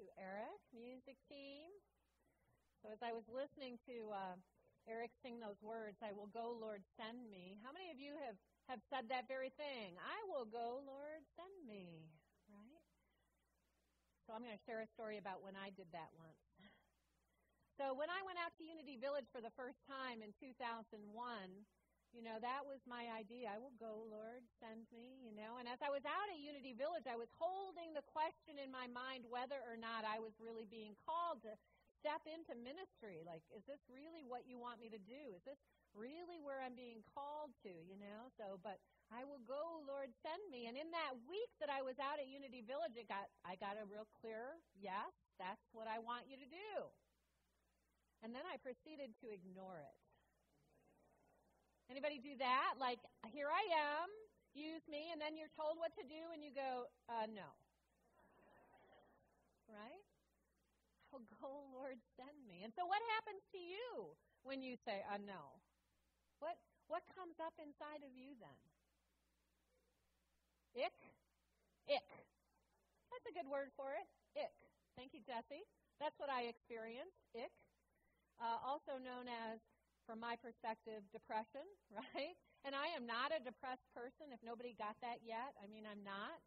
you, Eric, music team. So as I was listening to uh, Eric sing those words, I will go, Lord, send me. How many of you have, have said that very thing? I will go, Lord, send me. Right? So I'm going to share a story about when I did that once. So when I went out to Unity Village for the first time in 2001, you know, that was my idea. I will go, Lord, send me, you know. And as I was out at Unity Village, I was holding the question in my mind whether or not I was really being called to step into ministry. Like, is this really what you want me to do? Is this really where I'm being called to, you know? So, but I will go, Lord, send me. And in that week that I was out at Unity Village, it got I got a real clear, yes, that's what I want you to do. And then I proceeded to ignore it. Anybody do that? Like, here I am, use me, and then you're told what to do, and you go, uh, no. Right? Oh, go, Lord, send me. And so, what happens to you when you say, uh, no? What, what comes up inside of you then? Ick? Ick. That's a good word for it. Ick. Thank you, Jesse. That's what I experienced. Ick. Uh, also known as from my perspective, depression, right? And I am not a depressed person if nobody got that yet. I mean, I'm not.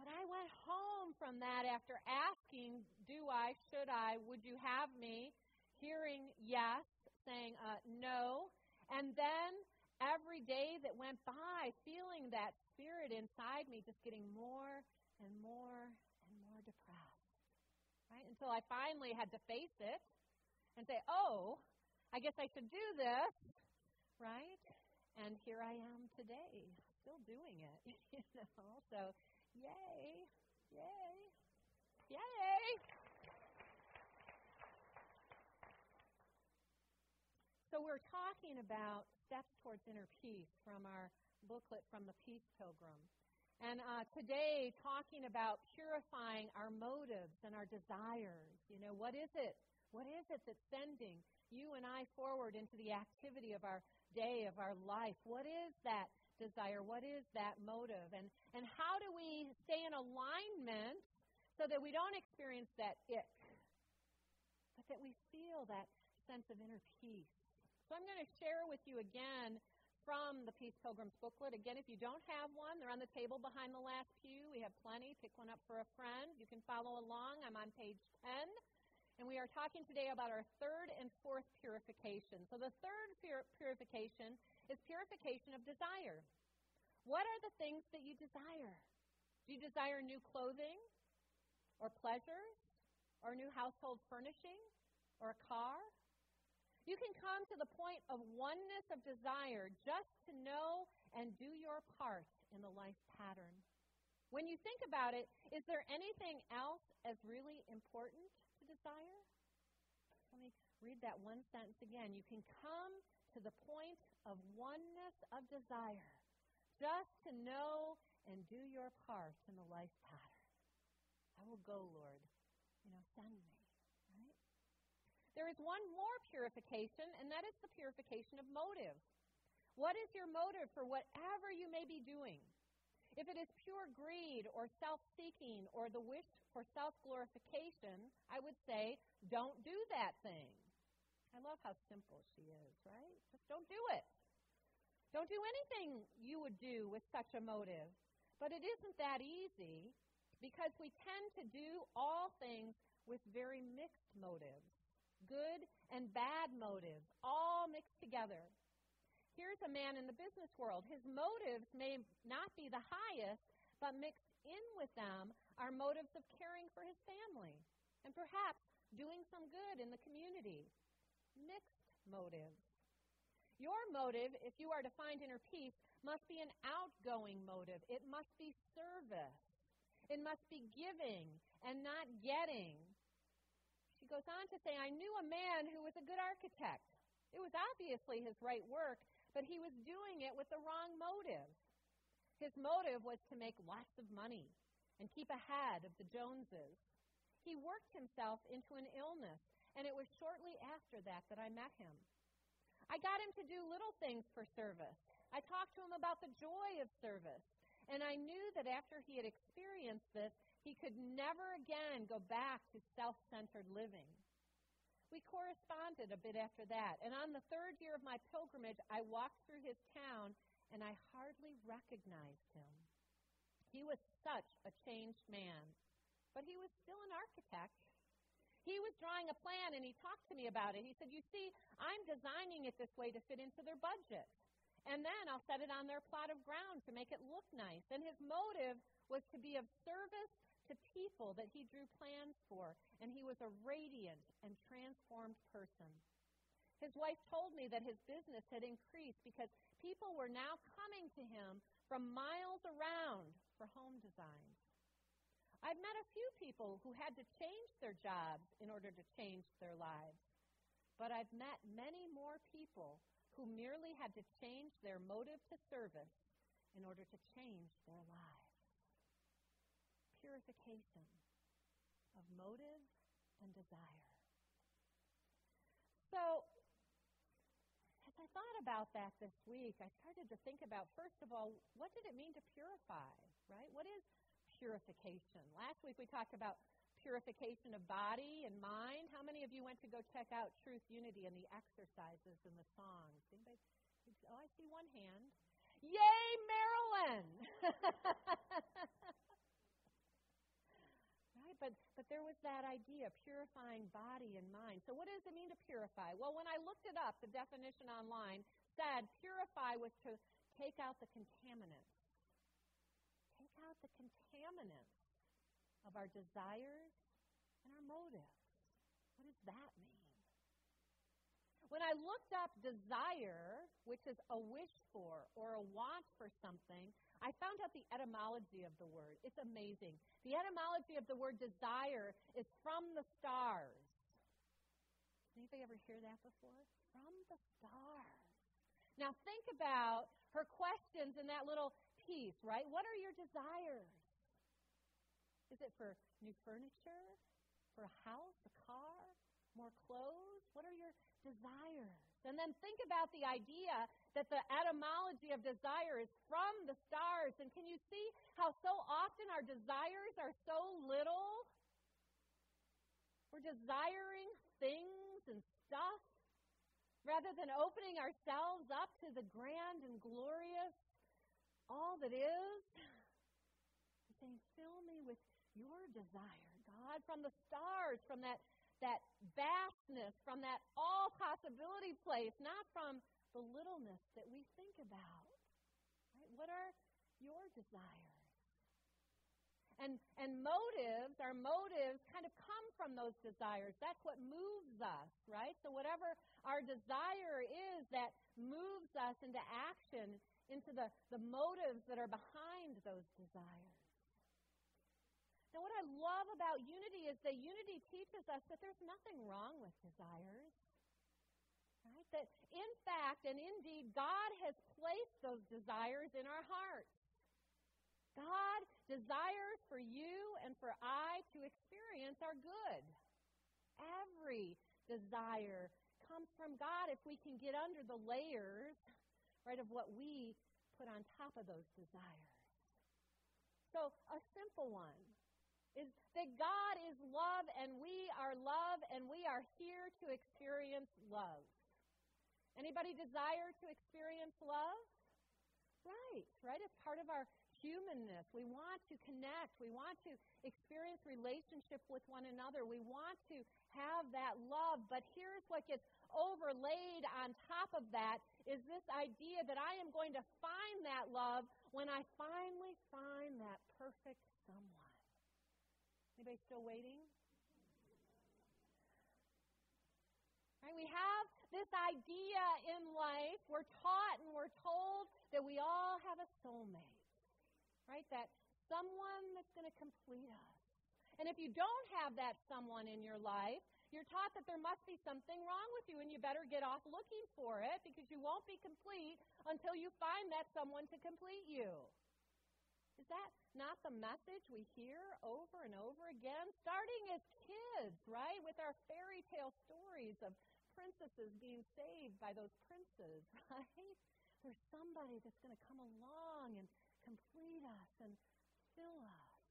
But I went home from that after asking, Do I, should I, would you have me? Hearing yes, saying uh, no. And then every day that went by, feeling that spirit inside me just getting more and more and more depressed. Right? Until I finally had to face it and say, oh, I guess I should do this, right? And here I am today, still doing it, you know. So, yay, yay, yay. So, we're talking about steps towards inner peace from our booklet from the Peace Pilgrim. And uh, today, talking about purifying our motives and our desires. You know, what is it what is it that's sending you and I forward into the activity of our day, of our life? What is that desire? What is that motive? And, and how do we stay in alignment so that we don't experience that ick, but that we feel that sense of inner peace? So I'm going to share with you again from the Peace Pilgrims booklet. Again, if you don't have one, they're on the table behind the last pew. We have plenty. Pick one up for a friend. You can follow along. I'm on page 10. And we are talking today about our third and fourth purification. So, the third pur- purification is purification of desire. What are the things that you desire? Do you desire new clothing, or pleasures, or new household furnishing, or a car? You can come to the point of oneness of desire just to know and do your part in the life pattern. When you think about it, is there anything else as really important desire? Let me read that one sentence again. You can come to the point of oneness of desire just to know and do your part in the life pattern. I will go, Lord. You know, send me. Right? There is one more purification, and that is the purification of motive. What is your motive for whatever you may be doing? If it is pure greed or self seeking or the wish for self glorification, I would say, don't do that thing. I love how simple she is, right? Just don't do it. Don't do anything you would do with such a motive. But it isn't that easy because we tend to do all things with very mixed motives good and bad motives, all mixed together. Here's a man in the business world. His motives may not be the highest, but mixed in with them are motives of caring for his family and perhaps doing some good in the community. Mixed motives. Your motive, if you are to find inner peace, must be an outgoing motive. It must be service. It must be giving and not getting. She goes on to say, I knew a man who was a good architect. It was obviously his right work, but he was doing it with the wrong motive. His motive was to make lots of money and keep ahead of the Joneses. He worked himself into an illness, and it was shortly after that that I met him. I got him to do little things for service. I talked to him about the joy of service, And I knew that after he had experienced this, he could never again go back to self centered living. We corresponded a bit after that. And on the third year of my pilgrimage, I walked through his town and I hardly recognized him. He was such a changed man, but he was still an architect. He was drawing a plan and he talked to me about it. He said, You see, I'm designing it this way to fit into their budget. And then I'll set it on their plot of ground to make it look nice. And his motive was to be of service to people that he drew plans for. And he was a radiant and transformed person. His wife told me that his business had increased because people were now coming to him from miles around for home designs. I've met a few people who had to change their jobs in order to change their lives. But I've met many more people who merely had to change their motive to service in order to change their lives. Purification of motive and desire. So, as I thought about that this week, I started to think about, first of all, what did it mean to purify, right? What is purification? Last week we talked about purification of body and mind. How many of you went to go check out Truth Unity and the exercises and the songs? Anybody? Oh, I see one hand. Yay, Marilyn! right, but but there was that idea, purifying body and mind. So what does it mean to purify? Well, when I looked it up, the definition online said purify was to take out the contaminants. Take out the contaminants of our desires and our motives. What does that mean? When I looked up desire, which is a wish for or a want for something, I found out the etymology of the word. It's amazing. The etymology of the word desire is from the stars. Anybody ever hear that before? From the stars. Now think about her questions in that little piece, right? What are your desires? Is it for new furniture? For a house, a car, more clothes? What are your desires? And then think about the idea that the etymology of desire is from the stars. And can you see how so often our desires are so little? We're desiring things and stuff rather than opening ourselves up to the grand and glorious all that is. saying, fill me with your desire, God, from the stars, from that, that vastness, from that all possibility place, not from the littleness that we think about. Right? What are your desires? And, and motives, our motives kind of come from those desires. That's what moves us, right? So, whatever our desire is that moves us into action, into the, the motives that are behind those desires. Now, what I love about unity is that unity teaches us that there's nothing wrong with desires. Right? That in fact and indeed, God has placed those desires in our hearts. God desires for you and for I to experience our good. Every desire comes from God if we can get under the layers, right, of what we put on top of those desires. So, a simple one is that God is love and we are love and we are here to experience love. Anybody desire to experience love? Right, right? It's part of our humanness. We want to connect. We want to experience relationship with one another. We want to have that love. But here's what gets overlaid on top of that is this idea that I am going to find that love when I finally find that perfect someone. Anybody still waiting? Right, we have this idea in life. We're taught and we're told that we all have a soulmate, right? That someone that's going to complete us. And if you don't have that someone in your life, you're taught that there must be something wrong with you and you better get off looking for it because you won't be complete until you find that someone to complete you. Is that not the message we hear over and over again? Starting as kids, right? With our fairy tale stories of princesses being saved by those princes, right? There's somebody that's going to come along and complete us and fill us.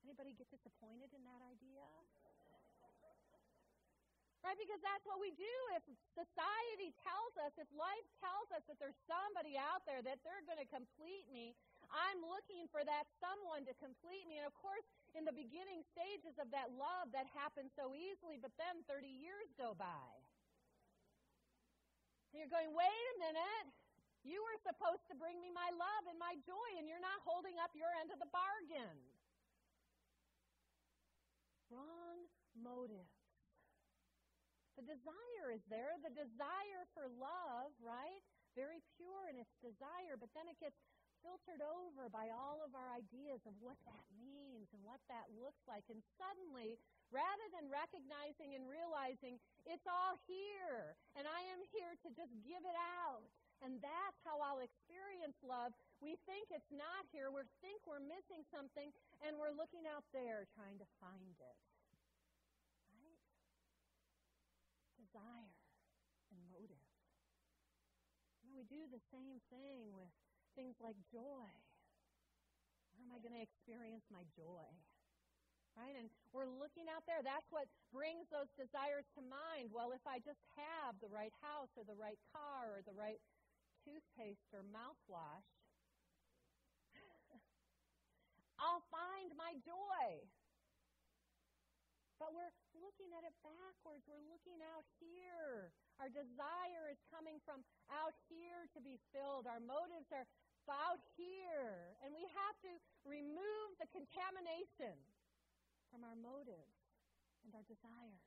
Anybody get disappointed in that idea? Right? Because that's what we do. If society tells us, if life tells us that there's somebody out there that they're going to complete me, I'm looking for that someone to complete me. And of course, in the beginning stages of that love, that happens so easily, but then 30 years go by. And you're going, wait a minute. You were supposed to bring me my love and my joy, and you're not holding up your end of the bargain. Wrong motive. The desire is there, the desire for love, right? Very pure in its desire, but then it gets filtered over by all of our ideas of what that means and what that looks like. And suddenly, rather than recognizing and realizing it's all here and I am here to just give it out, and that's how I'll experience love, we think it's not here. We think we're missing something, and we're looking out there trying to find it. Desire and motive. You know, we do the same thing with things like joy. Where am I going to experience my joy? Right? And we're looking out there. That's what brings those desires to mind. Well, if I just have the right house or the right car or the right toothpaste or mouthwash, I'll find my joy. But we're looking at it backwards. We're looking out here. Our desire is coming from out here to be filled. Our motives are out here. And we have to remove the contamination from our motives and our desires.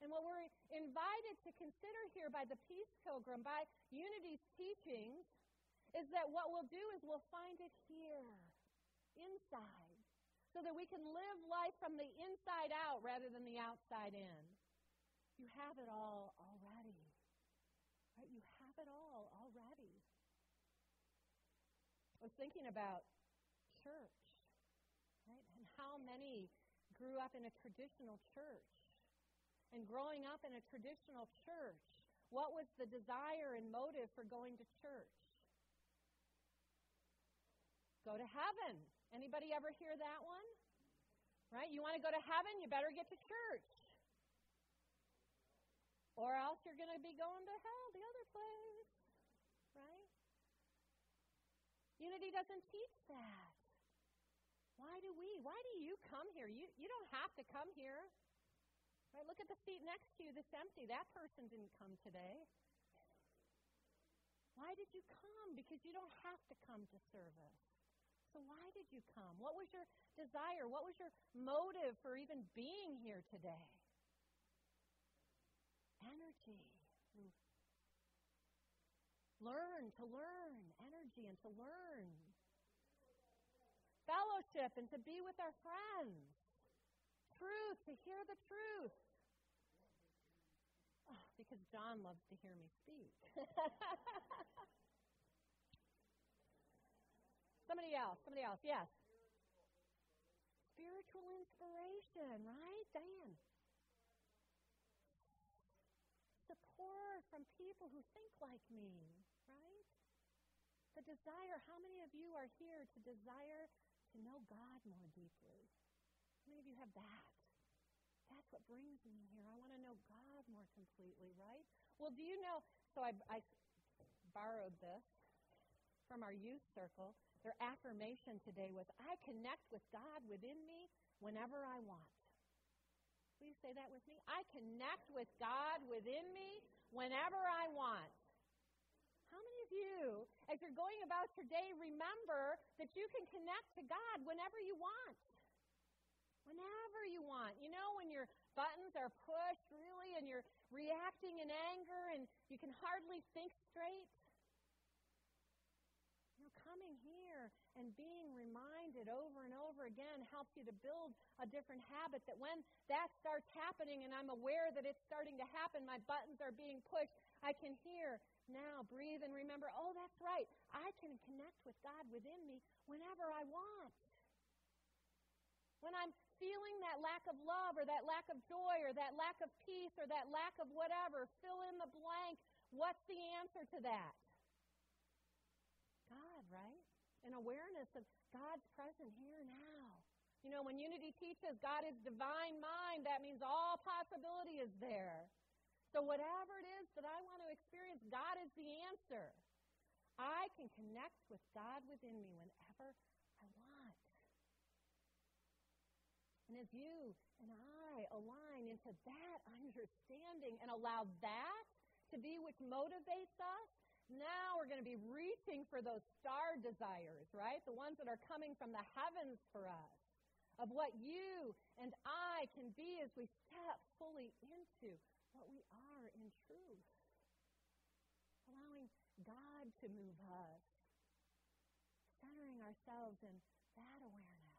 And what we're invited to consider here by the Peace Pilgrim, by Unity's teachings, is that what we'll do is we'll find it here, inside so that we can live life from the inside out rather than the outside in. You have it all already. Right? You have it all already. I was thinking about church, right? And how many grew up in a traditional church. And growing up in a traditional church, what was the desire and motive for going to church? Go to heaven. Anybody ever hear that one? Right? You want to go to heaven, you better get to church. Or else you're going to be going to hell, the other place. Right? Unity doesn't teach that. Why do we? Why do you come here? You, you don't have to come here. Right? Look at the seat next to you that's empty. That person didn't come today. Why did you come? Because you don't have to come to service. So, why did you come? What was your desire? What was your motive for even being here today? Energy. Learn to learn. Energy and to learn. Fellowship and to be with our friends. Truth, to hear the truth. Oh, because John loves to hear me speak. Somebody else. Somebody else. Yes. Spiritual inspiration, right, Dan? Support from people who think like me, right? The desire. How many of you are here to desire to know God more deeply? How many of you have that? That's what brings me here. I want to know God more completely, right? Well, do you know? So I, I borrowed this from our youth circle. Their affirmation today was, I connect with God within me whenever I want. Please say that with me. I connect with God within me whenever I want. How many of you, as you're going about your day, remember that you can connect to God whenever you want? Whenever you want. You know, when your buttons are pushed really and you're reacting in anger and you can hardly think straight? Coming here and being reminded over and over again helps you to build a different habit that when that starts happening and I'm aware that it's starting to happen, my buttons are being pushed, I can hear now, breathe and remember, oh, that's right. I can connect with God within me whenever I want. When I'm feeling that lack of love or that lack of joy or that lack of peace or that lack of whatever, fill in the blank. What's the answer to that? An awareness of God's present here now. You know, when unity teaches God is divine mind, that means all possibility is there. So, whatever it is that I want to experience, God is the answer. I can connect with God within me whenever I want. And as you and I align into that understanding and allow that to be which motivates us, now we're going to be reaching for those star desires, right? The ones that are coming from the heavens for us, of what you and I can be as we step fully into what we are in truth. Allowing God to move us, centering ourselves in that awareness.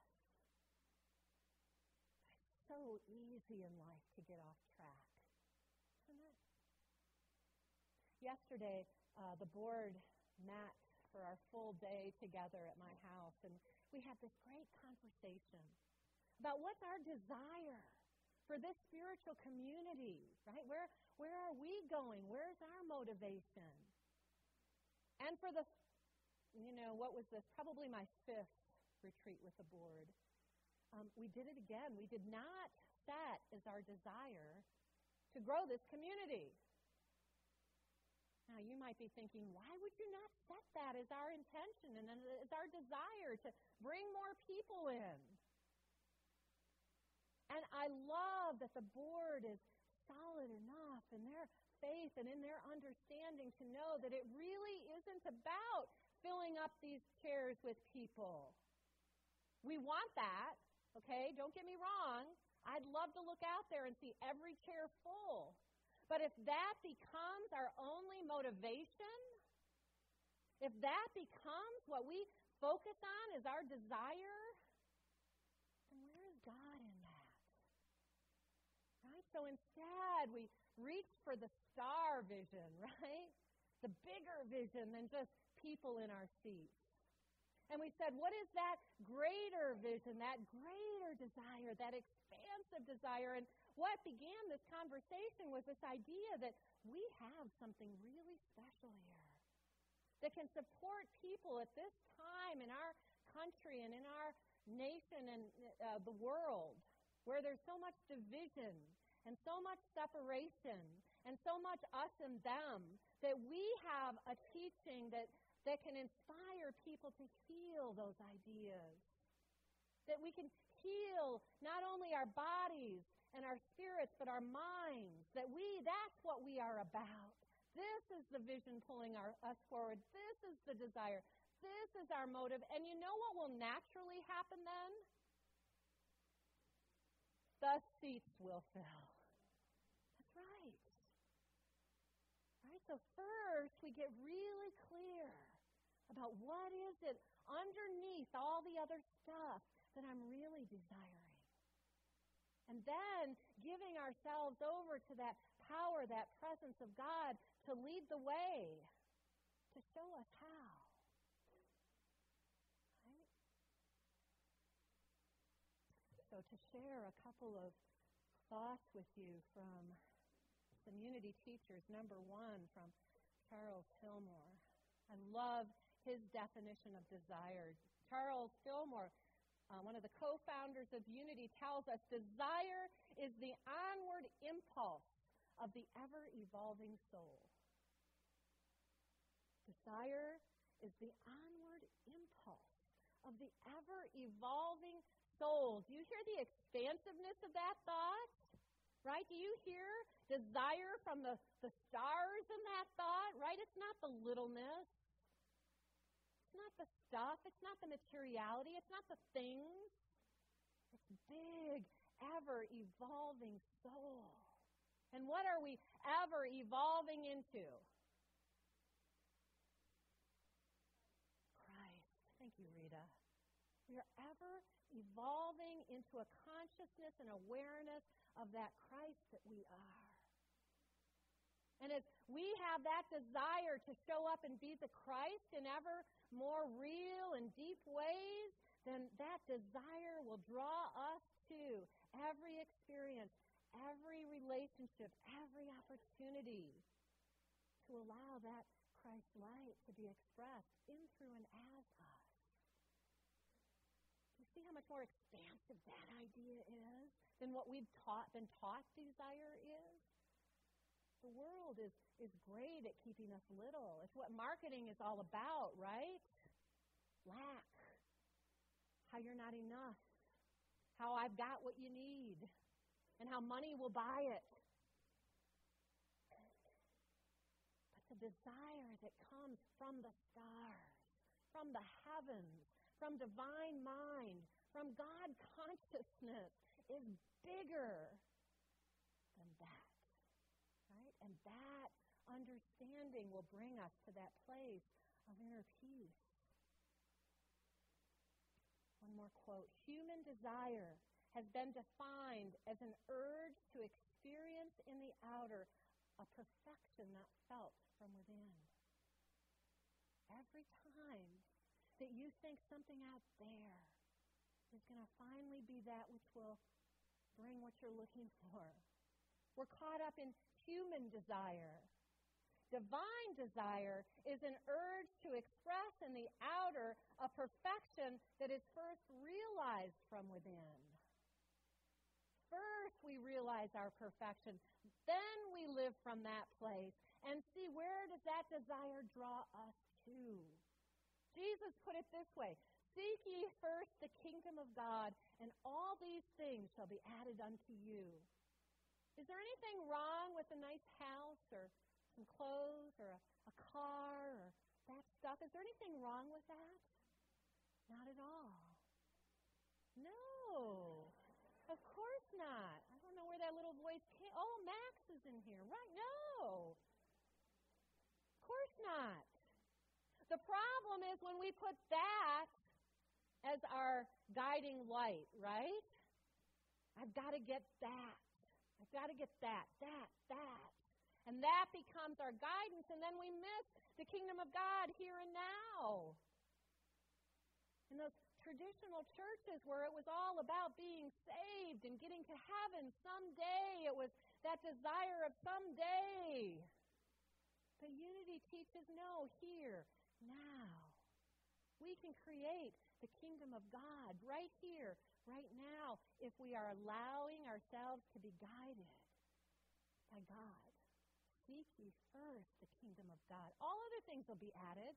It's so easy in life to get off track, isn't it? Yesterday, uh, the board met for our full day together at my house, and we had this great conversation about what's our desire for this spiritual community, right? Where, where are we going? Where's our motivation? And for the, you know, what was this? Probably my fifth retreat with the board. Um, we did it again. We did not set as our desire to grow this community. Now, you might be thinking, why would you not set that as our intention and as our desire to bring more people in? And I love that the board is solid enough in their faith and in their understanding to know that it really isn't about filling up these chairs with people. We want that, okay? Don't get me wrong. I'd love to look out there and see every chair full. But if that becomes our only motivation, if that becomes what we focus on as our desire, then where is God in that? Right? so instead, we reach for the star vision, right? The bigger vision than just people in our seats. And we said, what is that greater vision, that greater desire, that expansive desire? And what began this conversation was this idea that we have something really special here that can support people at this time in our country and in our nation and uh, the world where there's so much division and so much separation and so much us and them that we have a teaching that, that can inspire people to heal those ideas. That we can heal not only our bodies and our spirits, but our minds. That we, that's what we are about. This is the vision pulling our, us forward. This is the desire. This is our motive. And you know what will naturally happen then? the seats will fill. That's right. Right? So first we get really clear about what is it underneath all the other stuff that I'm really desiring. And then giving ourselves over to that power, that presence of God to lead the way, to show us how. So, to share a couple of thoughts with you from some unity teachers. Number one, from Charles Fillmore. I love his definition of desire. Charles Fillmore, uh, one of the co founders of Unity, tells us desire is the onward impulse of the ever evolving soul. Desire is the onward impulse of the ever evolving soul. Do you hear the expansiveness of that thought? Right? Do you hear desire from the, the stars in that thought? Right? It's not the littleness. Not the stuff. It's not the materiality. It's not the things. It's big, ever evolving soul. And what are we ever evolving into? Christ. Thank you, Rita. We are ever evolving into a consciousness and awareness of that Christ that we are. And as we have that desire to show up and be the Christ in ever more real and deep ways, then that desire will draw us to every experience, every relationship, every opportunity to allow that Christ light to be expressed in, through, and as us. You see how much more expansive that idea is than what we've taught been taught desire is? The world is, is great at keeping us little. It's what marketing is all about, right? Lack. How you're not enough. How I've got what you need. And how money will buy it. But the desire that comes from the stars, from the heavens, from divine mind, from God consciousness is bigger? And that understanding will bring us to that place of inner peace. One more quote. Human desire has been defined as an urge to experience in the outer a perfection not felt from within. Every time that you think something out there is going to finally be that which will bring what you're looking for. We're caught up in human desire. Divine desire is an urge to express in the outer a perfection that is first realized from within. First, we realize our perfection. Then we live from that place and see where does that desire draw us to. Jesus put it this way Seek ye first the kingdom of God, and all these things shall be added unto you. Is there anything wrong with a nice house or some clothes or a, a car or that stuff? Is there anything wrong with that? Not at all. No. Of course not. I don't know where that little voice came. Oh, Max is in here. Right? No. Of course not. The problem is when we put that as our guiding light, right? I've got to get that. I've got to get that, that, that. And that becomes our guidance, and then we miss the kingdom of God here and now. In those traditional churches where it was all about being saved and getting to heaven someday, it was that desire of someday. But unity teaches no, here, now. We can create the kingdom of God right here, right now, if we are allowing ourselves to be guided by God. Seek ye first the kingdom of God. All other things will be added.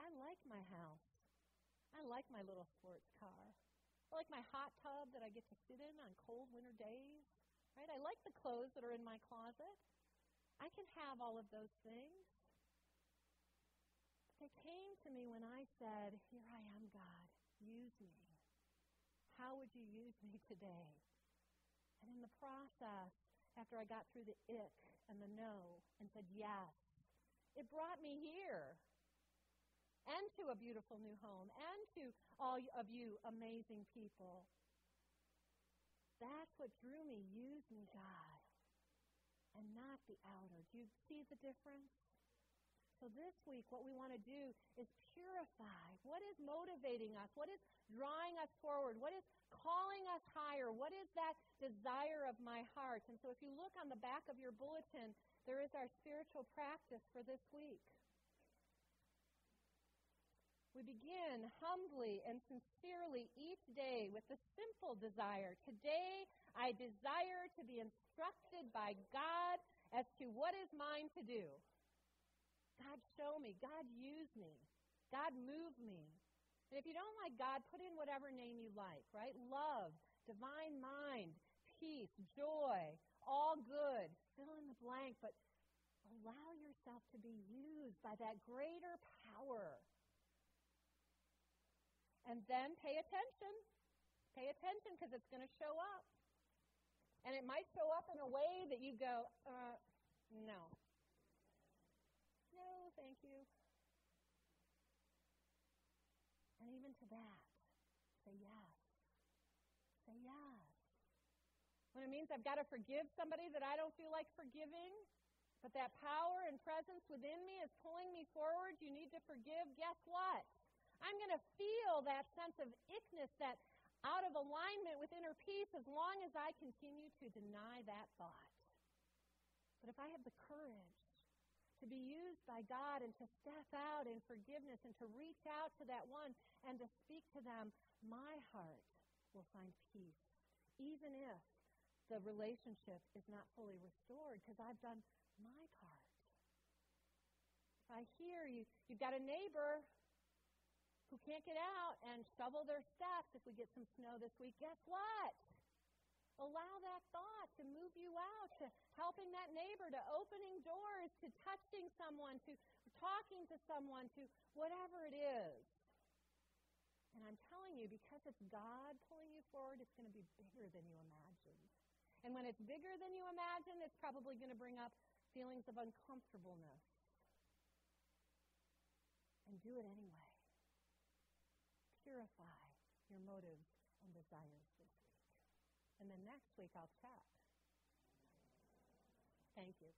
I like my house. I like my little sports car. I like my hot tub that I get to sit in on cold winter days. Right? I like the clothes that are in my closet. I can have all of those things. They came to me when I said, Here I am, God. Use me. How would you use me today? And in the process, after I got through the ick and the no and said yes, it brought me here and to a beautiful new home and to all of you amazing people. That's what drew me. Use me, God, and not the outer. Do you see the difference? So this week, what we want to do is purify. What is motivating us? What is drawing us forward? What is calling us higher? What is that desire of my heart? And so if you look on the back of your bulletin, there is our spiritual practice for this week. We begin humbly and sincerely each day with the simple desire. Today, I desire to be instructed by God as to what is mine to do. God, show me. God, use me. God, move me. And if you don't like God, put in whatever name you like, right? Love, divine mind, peace, joy, all good. Fill in the blank, but allow yourself to be used by that greater power. And then pay attention. Pay attention because it's going to show up. And it might show up in a way that you go, uh, no, no, thank you. And even to that, say yes. Say yes. When it means I've got to forgive somebody that I don't feel like forgiving, but that power and presence within me is pulling me forward, you need to forgive, guess what? I'm going to feel that sense of ickness, that out of alignment with inner peace, as long as I continue to deny that thought. But if I have the courage to be used by God and to step out in forgiveness and to reach out to that one and to speak to them, my heart will find peace, even if the relationship is not fully restored because I've done my part. If I hear you, you've got a neighbor who can't get out and shovel their steps if we get some snow this week, guess what? Allow that thought to move you out, to helping that neighbor, to opening doors, to touching someone, to talking to someone, to whatever it is. And I'm telling you, because it's God pulling you forward, it's going to be bigger than you imagined. And when it's bigger than you imagine, it's probably going to bring up feelings of uncomfortableness. And do it anyway. Purify your motives and desires. And then next week I'll chat. Thank you.